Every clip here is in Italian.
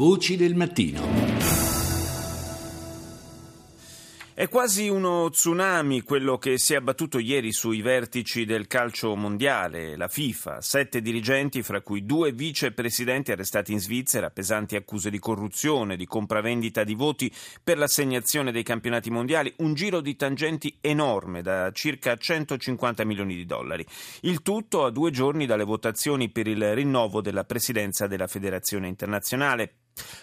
Voci del mattino. È quasi uno tsunami quello che si è abbattuto ieri sui vertici del calcio mondiale, la FIFA. Sette dirigenti, fra cui due vicepresidenti arrestati in Svizzera, pesanti accuse di corruzione, di compravendita di voti per l'assegnazione dei campionati mondiali, un giro di tangenti enorme da circa 150 milioni di dollari. Il tutto a due giorni dalle votazioni per il rinnovo della presidenza della Federazione internazionale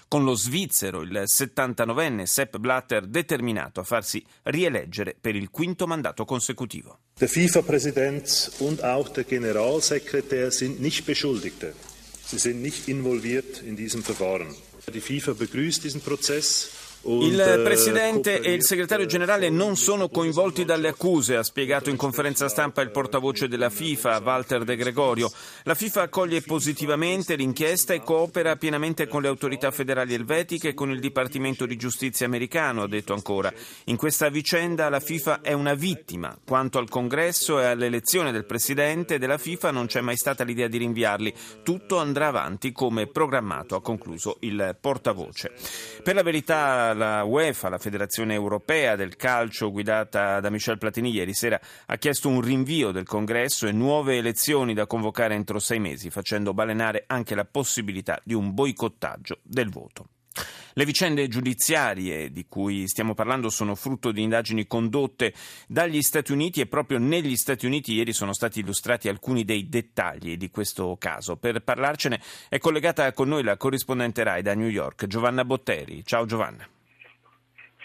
con lo svizzero, il 79enne Sepp Blatter, determinato a farsi rieleggere per il quinto mandato consecutivo. Der FIFA-Präsident und auch der Generalsekretär sind nicht Beschuldigte. Sie sind nicht involviert in diesem Verfahren. Die FIFA begrüßt diesen Prozess. Il eh, Presidente e il Segretario Generale non sono coinvolti dalle accuse, ha spiegato in conferenza stampa il portavoce della FIFA, Walter De Gregorio. La FIFA accoglie positivamente l'inchiesta e coopera pienamente con le autorità federali elvetiche e con il Dipartimento di Giustizia americano, ha detto ancora. In questa vicenda la FIFA è una vittima. Quanto al congresso e all'elezione del Presidente della FIFA non c'è mai stata l'idea di rinviarli. Tutto andrà avanti come programmato, ha concluso il portavoce. Per la verità la UEFA, la Federazione Europea del Calcio guidata da Michel Platini ieri sera, ha chiesto un rinvio del congresso e nuove elezioni da convocare entro sei mesi, facendo balenare anche la possibilità di un boicottaggio del voto. Le vicende giudiziarie di cui stiamo parlando sono frutto di indagini condotte dagli Stati Uniti e proprio negli Stati Uniti ieri sono stati illustrati alcuni dei dettagli di questo caso. Per parlarcene è collegata con noi la corrispondente RAI da New York, Giovanna Botteri. Ciao Giovanna.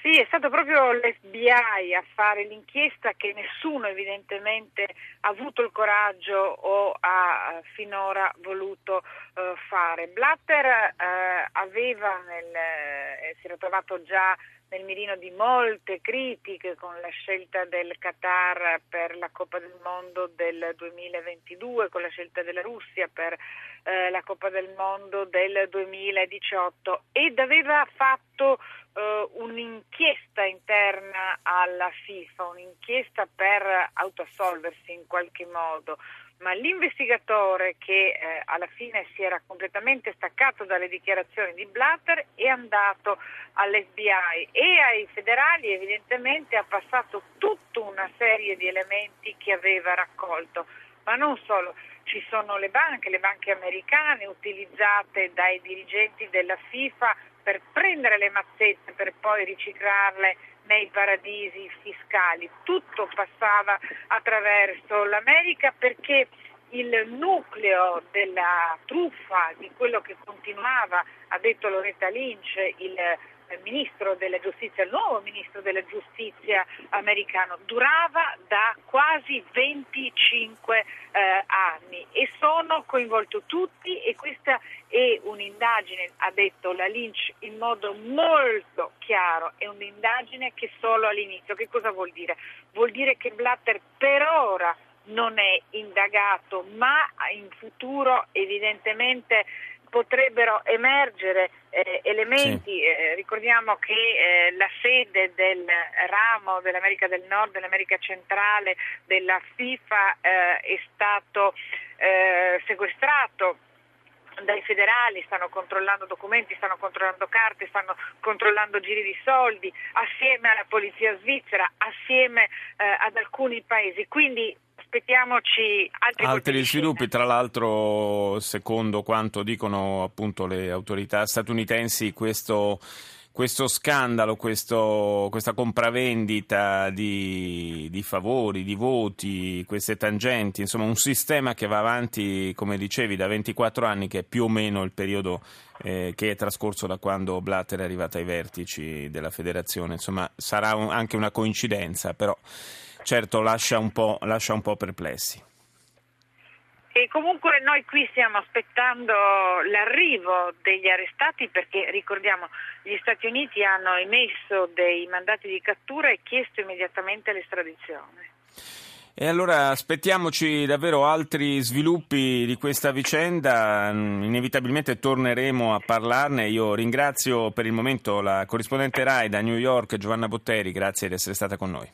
Sì, è stato proprio l'FBI a fare l'inchiesta che nessuno evidentemente ha avuto il coraggio o ha eh, finora voluto uh, fare. Blatter uh, aveva nel, eh, si era trovato già nel mirino di molte critiche con la scelta del Qatar per la Coppa del Mondo del 2022, con la scelta della Russia per eh, la Coppa del Mondo del 2018 ed aveva fatto eh, un'inchiesta interna alla FIFA, un'inchiesta per autoassolversi in qualche modo, ma l'investigatore che eh, alla fine si era completamente staccato dalle dichiarazioni di Blatter è andato all'FBI e ai federali evidentemente ha passato tutta una serie di elementi che aveva raccolto, ma non solo. Ci sono le banche, le banche americane utilizzate dai dirigenti della FIFA per prendere le mazzette per poi riciclarle nei paradisi fiscali. Tutto passava attraverso l'America perché il nucleo della truffa, di quello che continuava, ha detto Loretta Lynch, il ministro della giustizia, il nuovo ministro della giustizia americano, durava da quasi 25 eh, anni e sono coinvolti tutti e questa è un'indagine, ha detto la Lynch in modo molto chiaro, è un'indagine che solo all'inizio. Che cosa vuol dire? Vuol dire che Blatter per ora non è indagato, ma in futuro evidentemente potrebbero emergere eh, elementi, sì. eh, ricordiamo che eh, la sede del ramo dell'America del Nord, dell'America centrale della FIFA eh, è stato eh, sequestrato dai federali, stanno controllando documenti, stanno controllando carte, stanno controllando giri di soldi, assieme alla polizia svizzera, assieme eh, ad alcuni paesi. Quindi aspettiamoci altri, altri sviluppi, tra l'altro secondo quanto dicono appunto le autorità statunitensi questo questo scandalo, questo, questa compravendita di, di, favori, di voti, queste tangenti, insomma un sistema che va avanti, come dicevi, da 24 anni, che è più o meno il periodo eh, che è trascorso da quando Blatter è arrivato ai vertici della federazione. Insomma sarà un, anche una coincidenza, però certo lascia un po', lascia un po perplessi. E comunque noi qui stiamo aspettando l'arrivo degli arrestati perché ricordiamo gli Stati Uniti hanno emesso dei mandati di cattura e chiesto immediatamente l'estradizione. E allora aspettiamoci davvero altri sviluppi di questa vicenda, inevitabilmente torneremo a parlarne. Io ringrazio per il momento la corrispondente RAI da New York Giovanna Botteri, grazie di essere stata con noi.